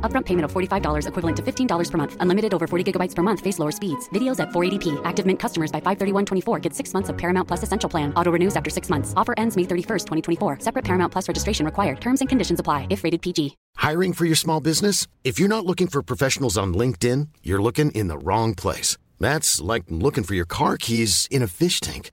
Upfront payment of $45 equivalent to $15 per month. Unlimited over 40 gigabytes per month. Face lower speeds. Videos at 480p. Active Mint customers by 531.24 get six months of Paramount Plus Essential Plan. Auto renews after six months. Offer ends May 31st, 2024. Separate Paramount Plus registration required. Terms and conditions apply if rated PG. Hiring for your small business? If you're not looking for professionals on LinkedIn, you're looking in the wrong place. That's like looking for your car keys in a fish tank.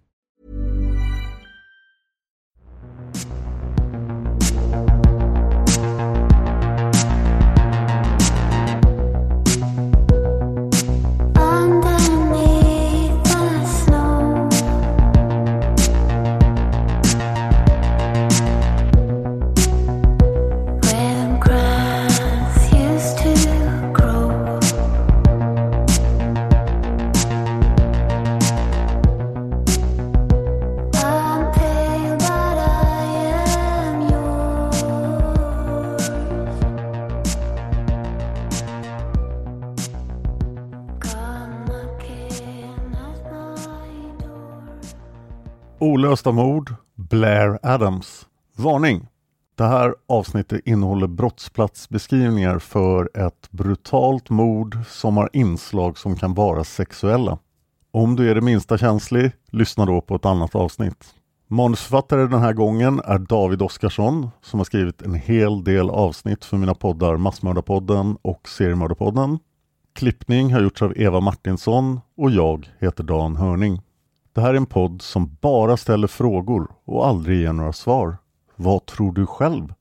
Olösta mord, Blair Adams. Varning! Det här avsnittet innehåller brottsplatsbeskrivningar för ett brutalt mord som har inslag som kan vara sexuella. Om du är det minsta känslig, lyssna då på ett annat avsnitt. Manusförfattare den här gången är David Oskarsson som har skrivit en hel del avsnitt för mina poddar Massmördarpodden och Seriemördarpodden. Klippning har gjorts av Eva Martinsson och jag heter Dan Hörning. Det här är en podd som bara ställer frågor och aldrig ger några svar. Vad tror du själv?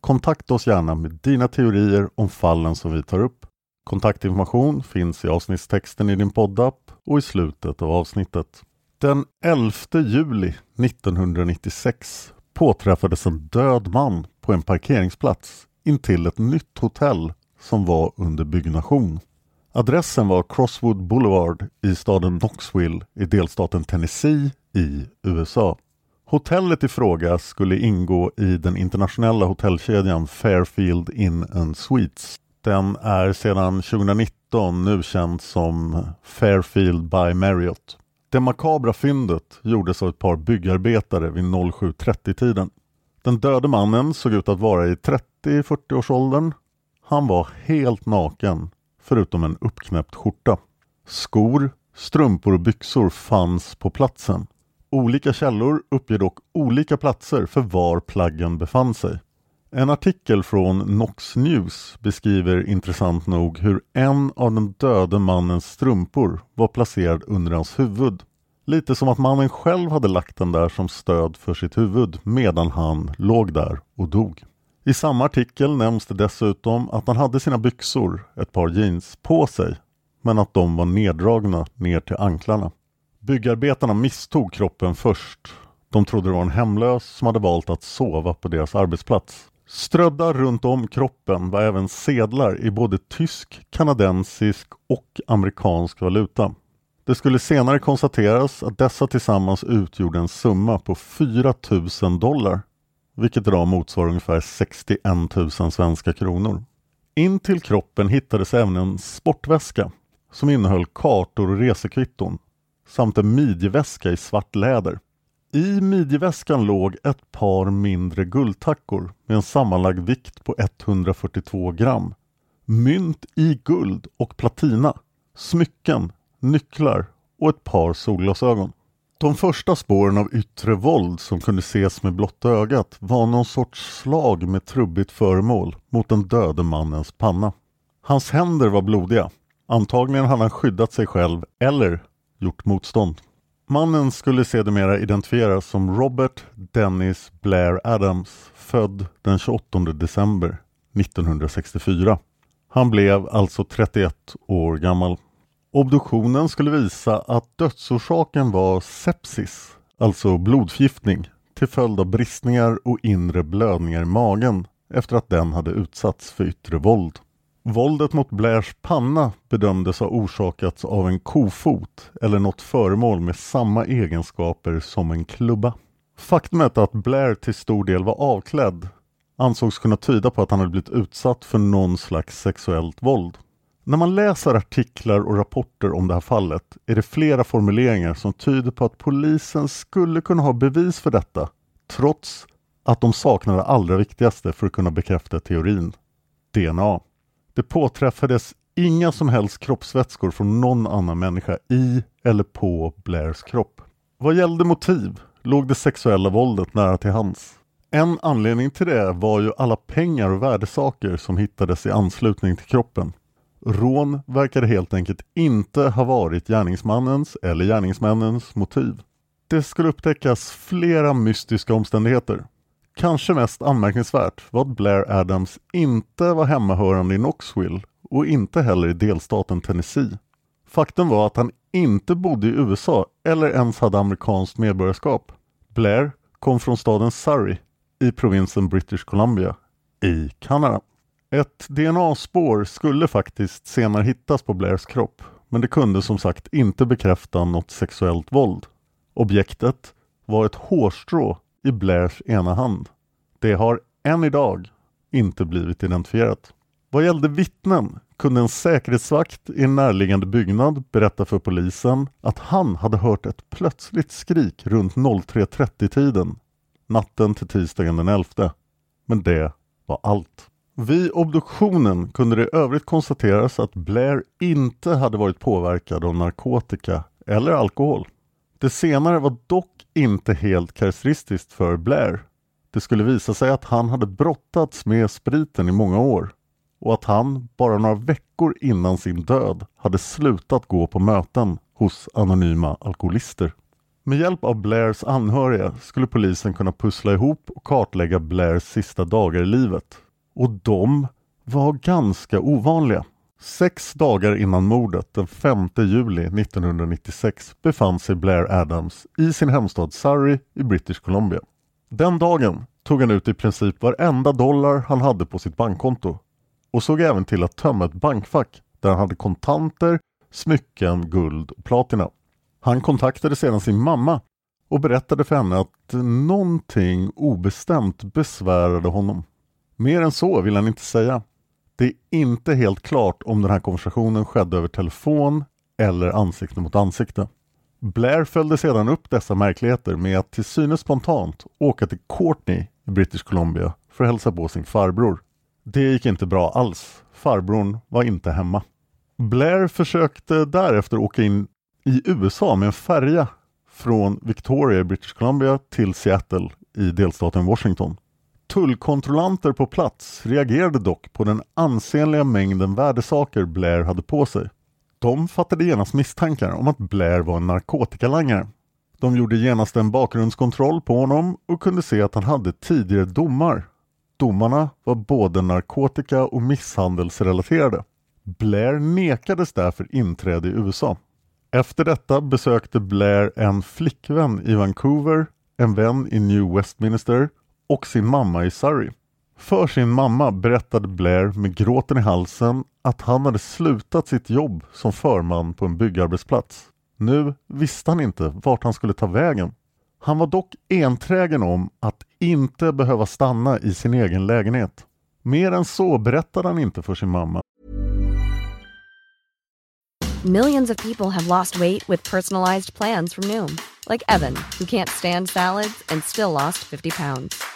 Kontakta oss gärna med dina teorier om fallen som vi tar upp. Kontaktinformation finns i avsnittstexten i din poddapp och i slutet av avsnittet. Den 11 juli 1996 påträffades en död man på en parkeringsplats intill ett nytt hotell som var under byggnation. Adressen var Crosswood Boulevard i staden Knoxville i delstaten Tennessee i USA. Hotellet i fråga skulle ingå i den internationella hotellkedjan Fairfield Inn and Suites. Den är sedan 2019 nu känd som Fairfield by Marriott. Det makabra fyndet gjordes av ett par byggarbetare vid 07.30-tiden. Den döde mannen såg ut att vara i 30-40-årsåldern. Han var helt naken förutom en uppknäppt skjorta. Skor, strumpor och byxor fanns på platsen. Olika källor uppger dock olika platser för var plaggen befann sig. En artikel från Nox News beskriver intressant nog hur en av den döde mannens strumpor var placerad under hans huvud. Lite som att mannen själv hade lagt den där som stöd för sitt huvud medan han låg där och dog. I samma artikel nämns det dessutom att han hade sina byxor, ett par jeans, på sig men att de var neddragna ner till anklarna. Byggarbetarna misstog kroppen först. De trodde det var en hemlös som hade valt att sova på deras arbetsplats. Strödda runt om kroppen var även sedlar i både tysk, kanadensisk och amerikansk valuta. Det skulle senare konstateras att dessa tillsammans utgjorde en summa på 4 000 dollar, vilket idag motsvarar ungefär 61 000 svenska kronor. In till kroppen hittades även en sportväska som innehöll kartor och resekvitton samt en midjeväska i svart läder. I midjeväskan låg ett par mindre guldtackor med en sammanlagd vikt på 142 gram. Mynt i guld och platina, smycken, nycklar och ett par solglasögon. De första spåren av yttre våld som kunde ses med blotta ögat var någon sorts slag med trubbigt föremål mot den döde mannens panna. Hans händer var blodiga. Antagligen hade han skyddat sig själv eller gjort motstånd. Mannen skulle sedermera identifieras som Robert Dennis Blair Adams, född den 28 december 1964. Han blev alltså 31 år gammal. Obduktionen skulle visa att dödsorsaken var sepsis, alltså blodförgiftning, till följd av bristningar och inre blödningar i magen efter att den hade utsatts för yttre våld. Våldet mot Blairs panna bedömdes ha orsakats av en kofot eller något föremål med samma egenskaper som en klubba. Faktumet att Blair till stor del var avklädd ansågs kunna tyda på att han hade blivit utsatt för någon slags sexuellt våld. När man läser artiklar och rapporter om det här fallet är det flera formuleringar som tyder på att polisen skulle kunna ha bevis för detta trots att de saknar det allra viktigaste för att kunna bekräfta teorin, DNA. Det påträffades inga som helst kroppsvätskor från någon annan människa i eller på Blairs kropp. Vad gällde motiv låg det sexuella våldet nära till hands. En anledning till det var ju alla pengar och värdesaker som hittades i anslutning till kroppen. Rån verkade helt enkelt inte ha varit gärningsmannens eller gärningsmännens motiv. Det skulle upptäckas flera mystiska omständigheter. Kanske mest anmärkningsvärt var att Blair Adams inte var hemmahörande i Knoxville och inte heller i delstaten Tennessee. Faktum var att han inte bodde i USA eller ens hade amerikanskt medborgarskap. Blair kom från staden Surrey i provinsen British Columbia i Kanada. Ett DNA-spår skulle faktiskt senare hittas på Blairs kropp men det kunde som sagt inte bekräfta något sexuellt våld. Objektet var ett hårstrå i Blairs ena hand. Det har än idag inte blivit identifierat. Vad gällde vittnen kunde en säkerhetsvakt i en närliggande byggnad berätta för polisen att han hade hört ett plötsligt skrik runt 03.30-tiden natten till tisdagen den 11. Men det var allt. Vid obduktionen kunde det i övrigt konstateras att Blair inte hade varit påverkad av narkotika eller alkohol. Det senare var dock inte helt karaktäristiskt för Blair. Det skulle visa sig att han hade brottats med spriten i många år och att han bara några veckor innan sin död hade slutat gå på möten hos anonyma alkoholister. Med hjälp av Blairs anhöriga skulle polisen kunna pussla ihop och kartlägga Blairs sista dagar i livet. Och de var ganska ovanliga. Sex dagar innan mordet den 5 juli 1996 befann sig Blair Adams i sin hemstad Surrey i British Columbia. Den dagen tog han ut i princip varenda dollar han hade på sitt bankkonto och såg även till att tömma ett bankfack där han hade kontanter, smycken, guld och platina. Han kontaktade sedan sin mamma och berättade för henne att någonting obestämt besvärade honom. Mer än så vill han inte säga. Det är inte helt klart om den här konversationen skedde över telefon eller ansikte mot ansikte. Blair följde sedan upp dessa märkligheter med att till synes spontant åka till Courtney i British Columbia för att hälsa på sin farbror. Det gick inte bra alls. Farbrorn var inte hemma. Blair försökte därefter åka in i USA med en färja från Victoria i British Columbia till Seattle i delstaten Washington. Tullkontrollanter på plats reagerade dock på den ansenliga mängden värdesaker Blair hade på sig. De fattade genast misstankar om att Blair var en narkotikalangare. De gjorde genast en bakgrundskontroll på honom och kunde se att han hade tidigare domar. Domarna var både narkotika och misshandelsrelaterade. Blair nekades därför inträde i USA. Efter detta besökte Blair en flickvän i Vancouver, en vän i New Westminster och sin mamma i Surrey. För sin mamma berättade Blair med gråten i halsen att han hade slutat sitt jobb som förman på en byggarbetsplats. Nu visste han inte vart han skulle ta vägen. Han var dock enträgen om att inte behöva stanna i sin egen lägenhet. Mer än så berättade han inte för sin mamma. Millions of people have lost weight with personalized plans from Noom, like Evan, who can't stand salads and still lost 50 pounds.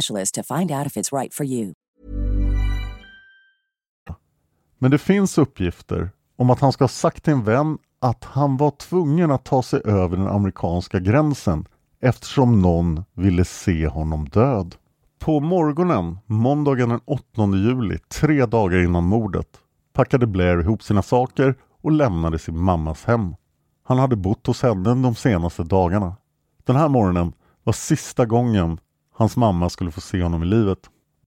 specialist to find out if it's right for you. Men det finns uppgifter om att han ska ha sagt till en vän att han var tvungen att ta sig över den amerikanska gränsen eftersom någon ville se honom död. På morgonen måndagen den 8 juli, tre dagar innan mordet, packade Blair ihop sina saker och lämnade sin mammas hem. Han hade bott hos henne de senaste dagarna. Den här morgonen var sista gången hans mamma skulle få se honom i livet.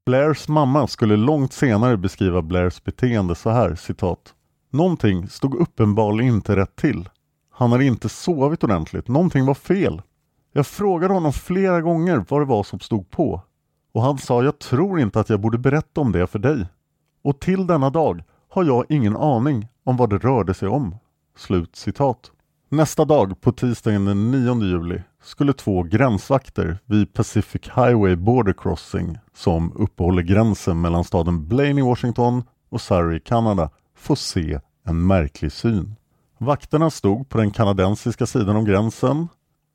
Blairs mamma skulle långt senare beskriva Blairs beteende så här, citat. Någonting stod uppenbarligen inte rätt till. Han hade inte sovit ordentligt. Någonting var fel. Jag frågade honom flera gånger vad det var som stod på. Och han sa, jag tror inte att jag borde berätta om det för dig. Och till denna dag har jag ingen aning om vad det rörde sig om. Slut citat. Nästa dag, på tisdagen den 9 juli, skulle två gränsvakter vid Pacific Highway Border Crossing, som uppehåller gränsen mellan staden Blaine i Washington och Surrey i Kanada, få se en märklig syn. Vakterna stod på den kanadensiska sidan om gränsen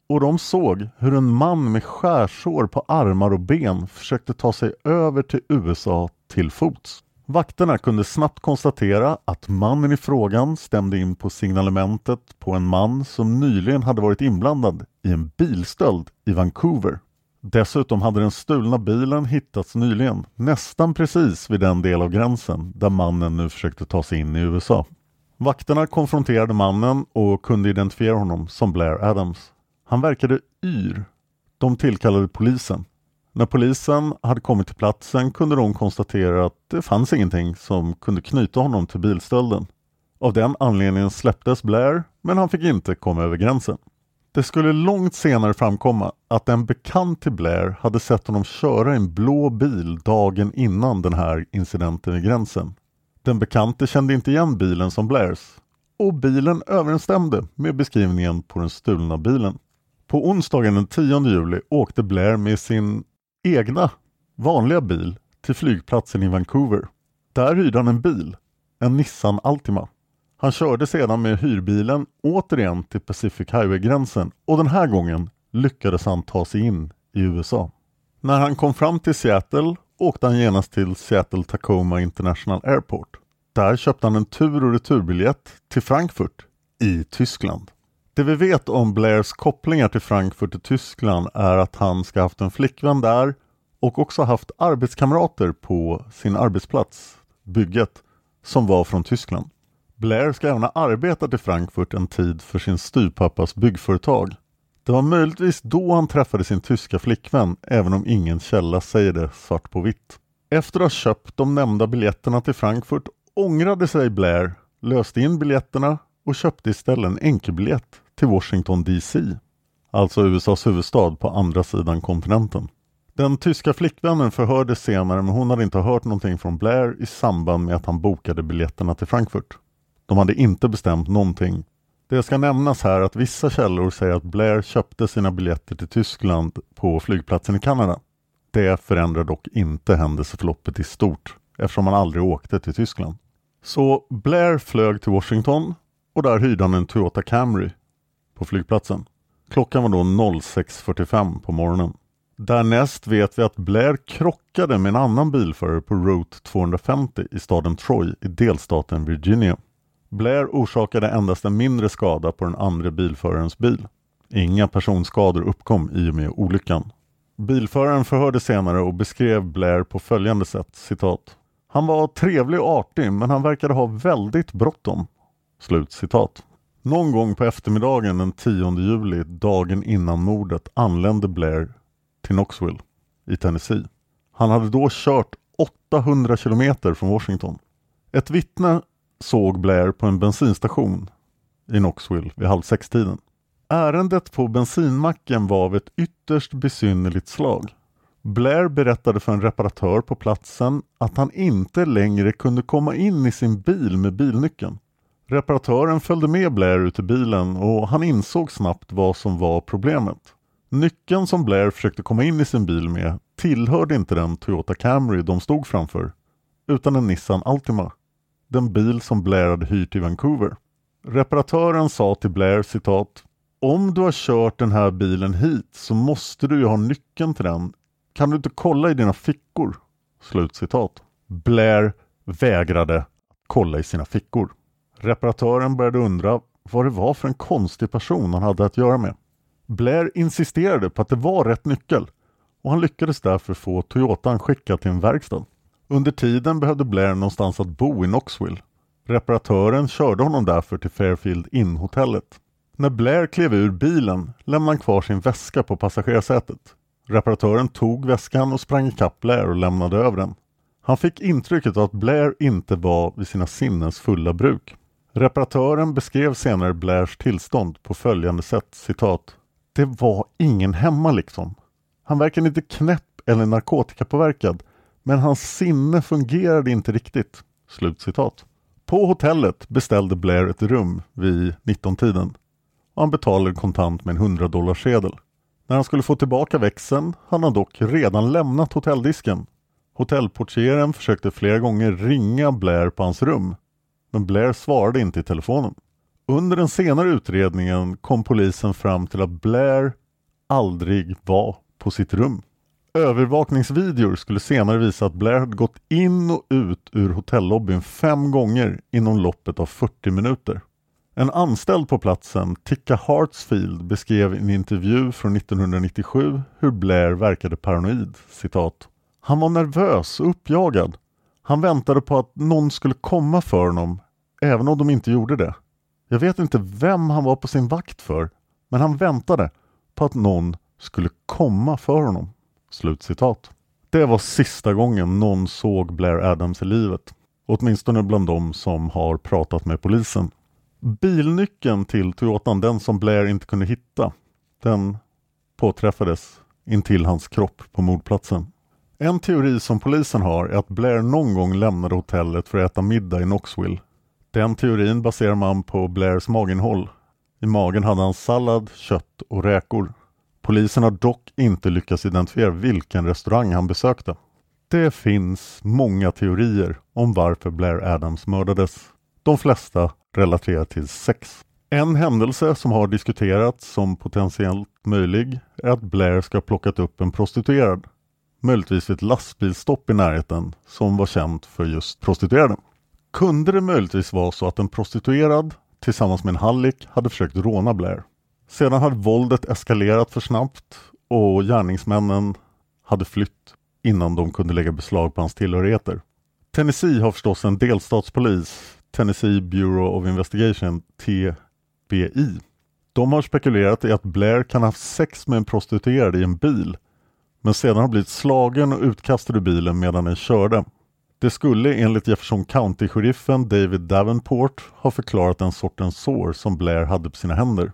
och de såg hur en man med skärsår på armar och ben försökte ta sig över till USA till fots. Vakterna kunde snabbt konstatera att mannen i frågan stämde in på signalementet på en man som nyligen hade varit inblandad i en bilstöld i Vancouver. Dessutom hade den stulna bilen hittats nyligen, nästan precis vid den del av gränsen där mannen nu försökte ta sig in i USA. Vakterna konfronterade mannen och kunde identifiera honom som Blair Adams. Han verkade yr. De tillkallade polisen. När polisen hade kommit till platsen kunde de konstatera att det fanns ingenting som kunde knyta honom till bilstölden. Av den anledningen släpptes Blair, men han fick inte komma över gränsen. Det skulle långt senare framkomma att en bekant till Blair hade sett honom köra en blå bil dagen innan den här incidenten vid gränsen. Den bekante kände inte igen bilen som Blairs och bilen överensstämde med beskrivningen på den stulna bilen. På onsdagen den 10 juli åkte Blair med sin egna vanliga bil till flygplatsen i Vancouver. Där hyrde han en bil, en Nissan Altima. Han körde sedan med hyrbilen återigen till Pacific Highway-gränsen och den här gången lyckades han ta sig in i USA. När han kom fram till Seattle åkte han genast till Seattle Tacoma International Airport. Där köpte han en tur och returbiljett till Frankfurt i Tyskland. Det vi vet om Blairs kopplingar till Frankfurt i Tyskland är att han ska haft en flickvän där och också haft arbetskamrater på sin arbetsplats, bygget, som var från Tyskland. Blair ska även ha arbetat i Frankfurt en tid för sin styvpappas byggföretag. Det var möjligtvis då han träffade sin tyska flickvän, även om ingen källa säger det svart på vitt. Efter att ha köpt de nämnda biljetterna till Frankfurt ångrade sig Blair, löste in biljetterna och köpte istället en enkelbiljett till Washington DC, alltså USAs huvudstad på andra sidan kontinenten. Den tyska flickvännen förhördes senare men hon hade inte hört någonting från Blair i samband med att han bokade biljetterna till Frankfurt. De hade inte bestämt någonting. Det ska nämnas här att vissa källor säger att Blair köpte sina biljetter till Tyskland på flygplatsen i Kanada. Det förändrar dock inte händelseförloppet i stort eftersom han aldrig åkte till Tyskland. Så Blair flög till Washington och där hyrde han en Toyota Camry på flygplatsen. Klockan var då 06.45 på morgonen. Därnäst vet vi att Blair krockade med en annan bilförare på Route 250 i staden Troy i delstaten Virginia. Blair orsakade endast en mindre skada på den andra bilförarens bil. Inga personskador uppkom i och med olyckan. Bilföraren förhörde senare och beskrev Blair på följande sätt, citat. Han var trevlig och artig men han verkade ha väldigt bråttom. Slut citat. Någon gång på eftermiddagen den 10 juli, dagen innan mordet, anlände Blair till Knoxville i Tennessee. Han hade då kört 800 kilometer från Washington. Ett vittne såg Blair på en bensinstation i Knoxville vid halv sex-tiden. Ärendet på bensinmacken var av ett ytterst besynnerligt slag. Blair berättade för en reparatör på platsen att han inte längre kunde komma in i sin bil med bilnyckeln. Reparatören följde med Blair ut i bilen och han insåg snabbt vad som var problemet. Nyckeln som Blair försökte komma in i sin bil med tillhörde inte den Toyota Camry de stod framför, utan en Nissan Altima. Den bil som Blair hade hyrt i Vancouver. Reparatören sa till Blair citat Om du har kört den här bilen hit så måste du ju ha nyckeln till den. Kan du inte kolla i dina fickor? Slutcitat. Blair vägrade kolla i sina fickor. Reparatören började undra vad det var för en konstig person han hade att göra med. Blair insisterade på att det var rätt nyckel och han lyckades därför få Toyotan skickad till en verkstad. Under tiden behövde Blair någonstans att bo i Knoxville. Reparatören körde honom därför till Fairfield Inn-hotellet. När Blair klev ur bilen lämnade han kvar sin väska på passagerarsätet. Reparatören tog väskan och sprang ikapp Blair och lämnade över den. Han fick intrycket att Blair inte var vid sina sinnens fulla bruk. Reparatören beskrev senare Blairs tillstånd på följande sätt, citat. Det var ingen hemma liksom. Han verkade inte knäpp eller narkotikapåverkad, men hans sinne fungerade inte riktigt. Slutcitat. På hotellet beställde Blair ett rum vid 19-tiden och han betalade kontant med en 100 dollars sedel. När han skulle få tillbaka växeln hade han dock redan lämnat hotelldisken. Hotellportieren försökte flera gånger ringa Blair på hans rum, men Blair svarade inte i telefonen. Under den senare utredningen kom polisen fram till att Blair aldrig var på sitt rum. Övervakningsvideor skulle senare visa att Blair hade gått in och ut ur hotellobbyn fem gånger inom loppet av 40 minuter. En anställd på platsen, Ticka Hartsfield, beskrev i en intervju från 1997 hur Blair verkade paranoid. Citat. Han var nervös och uppjagad. Han väntade på att någon skulle komma för honom, även om de inte gjorde det. Jag vet inte vem han var på sin vakt för, men han väntade på att någon skulle komma för honom. Slutcitat. Det var sista gången någon såg Blair Adams i livet. Åtminstone bland de som har pratat med polisen. Bilnyckeln till Toyotan, den som Blair inte kunde hitta, den påträffades intill hans kropp på mordplatsen. En teori som polisen har är att Blair någon gång lämnade hotellet för att äta middag i Knoxville. Den teorin baserar man på Blairs maginnehåll. I magen hade han sallad, kött och räkor. Polisen har dock inte lyckats identifiera vilken restaurang han besökte. Det finns många teorier om varför Blair Adams mördades. De flesta relaterar till sex. En händelse som har diskuterats som potentiellt möjlig är att Blair ska ha plockat upp en prostituerad. Möjligtvis vid ett lastbilsstopp i närheten som var känt för just prostituerade. Kunde det möjligtvis vara så att en prostituerad tillsammans med en hallick hade försökt råna Blair? Sedan hade våldet eskalerat för snabbt och gärningsmännen hade flytt innan de kunde lägga beslag på hans tillhörigheter. Tennessee har förstås en delstatspolis, Tennessee Bureau of Investigation, TBI. De har spekulerat i att Blair kan ha haft sex med en prostituerad i en bil men sedan har blivit slagen och utkastad ur bilen medan den körde. Det skulle enligt Jefferson County-sheriffen David Davenport ha förklarat den sortens sår som Blair hade på sina händer.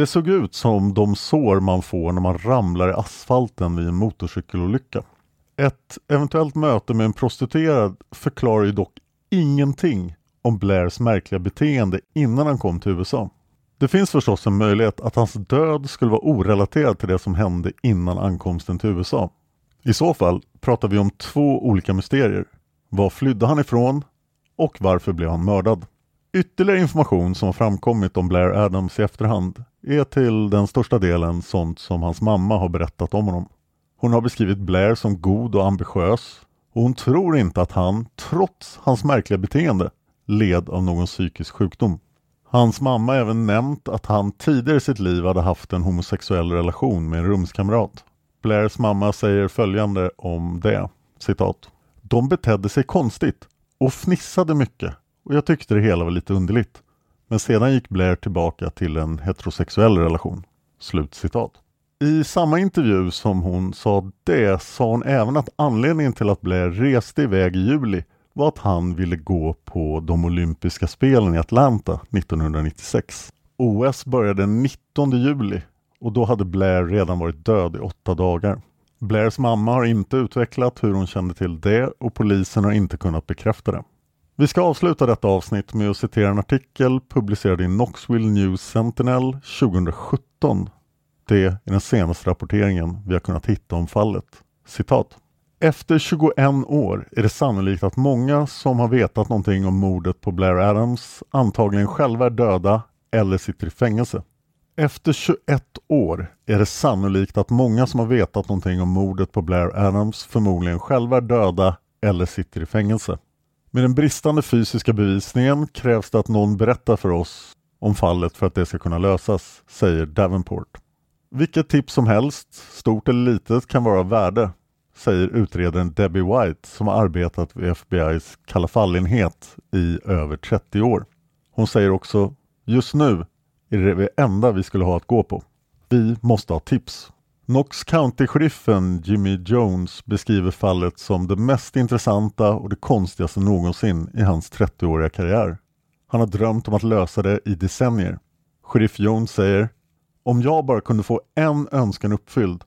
Det såg ut som de sår man får när man ramlar i asfalten vid en motorcykelolycka. Ett eventuellt möte med en prostituerad förklarar ju dock ingenting om Blairs märkliga beteende innan han kom till USA. Det finns förstås en möjlighet att hans död skulle vara orelaterad till det som hände innan ankomsten till USA. I så fall pratar vi om två olika mysterier. Var flydde han ifrån och varför blev han mördad? Ytterligare information som har framkommit om Blair Adams i efterhand är till den största delen sånt som hans mamma har berättat om honom. Hon har beskrivit Blair som god och ambitiös och hon tror inte att han, trots hans märkliga beteende, led av någon psykisk sjukdom. Hans mamma har även nämnt att han tidigare i sitt liv hade haft en homosexuell relation med en rumskamrat. Blairs mamma säger följande om det, citat. De betedde sig konstigt och fnissade mycket och jag tyckte det hela var lite underligt. Men sedan gick Blair tillbaka till en heterosexuell relation. Slut citat. I samma intervju som hon sa det sa hon även att anledningen till att Blair reste iväg i juli var att han ville gå på de olympiska spelen i Atlanta 1996. OS började den 19 juli och då hade Blair redan varit död i åtta dagar. Blairs mamma har inte utvecklat hur hon kände till det och polisen har inte kunnat bekräfta det. Vi ska avsluta detta avsnitt med att citera en artikel publicerad i Knoxville News Sentinel 2017. Det är den senaste rapporteringen vi har kunnat hitta om fallet. Citat. Efter 21 år är det sannolikt att många som har vetat någonting om mordet på Blair Adams antagligen själva är döda eller sitter i fängelse. Efter 21 år är det sannolikt att många som har vetat någonting om mordet på Blair Adams förmodligen själva är döda eller sitter i fängelse. Med den bristande fysiska bevisningen krävs det att någon berättar för oss om fallet för att det ska kunna lösas, säger Davenport. Vilket tips som helst, stort eller litet, kan vara av värde, säger utredaren Debbie White som har arbetat vid FBI's Kalla fallenhet i över 30 år. Hon säger också, just nu är det det enda vi skulle ha att gå på. Vi måste ha tips. Knox County-sheriffen Jimmy Jones beskriver fallet som det mest intressanta och det konstigaste någonsin i hans 30-åriga karriär. Han har drömt om att lösa det i decennier. Sheriff Jones säger Om jag bara kunde få en önskan uppfylld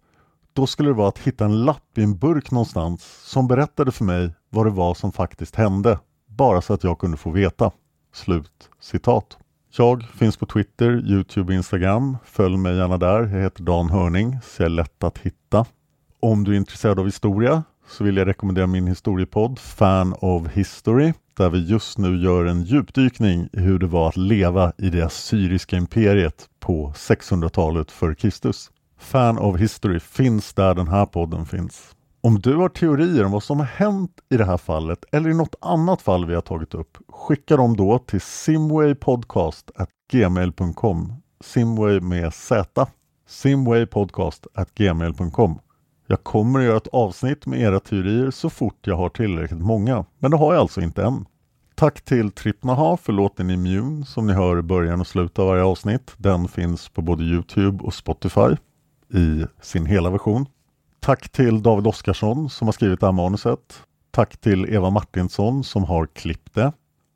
då skulle det vara att hitta en lapp i en burk någonstans som berättade för mig vad det var som faktiskt hände. Bara så att jag kunde få veta. Slut citat. Jag finns på Twitter, Youtube och Instagram. Följ mig gärna där. Jag heter Dan Hörning, så jag är lätt att hitta. Om du är intresserad av historia så vill jag rekommendera min historiepodd Fan of History där vi just nu gör en djupdykning i hur det var att leva i det assyriska imperiet på 600-talet före Kristus. Fan of History finns där den här podden finns. Om du har teorier om vad som har hänt i det här fallet eller i något annat fall vi har tagit upp, skicka dem då till simwaypodcast@gmail.com. Simway med Z. Simwaypodcast@gmail.com. Jag kommer att göra ett avsnitt med era teorier så fort jag har tillräckligt många, men det har jag alltså inte än. Tack till Trippnaha för låten Immune som ni hör i början och slutet av varje avsnitt. Den finns på både Youtube och Spotify i sin hela version. Tack till David Oskarsson som har skrivit det här manuset. Tack till Eva Martinsson som har klippt det.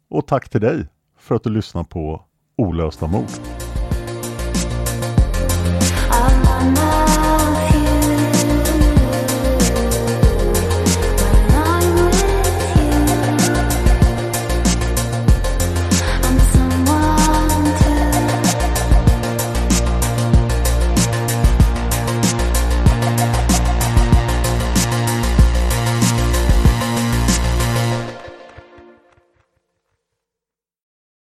Och tack till dig för att du lyssnar på Olösta mord.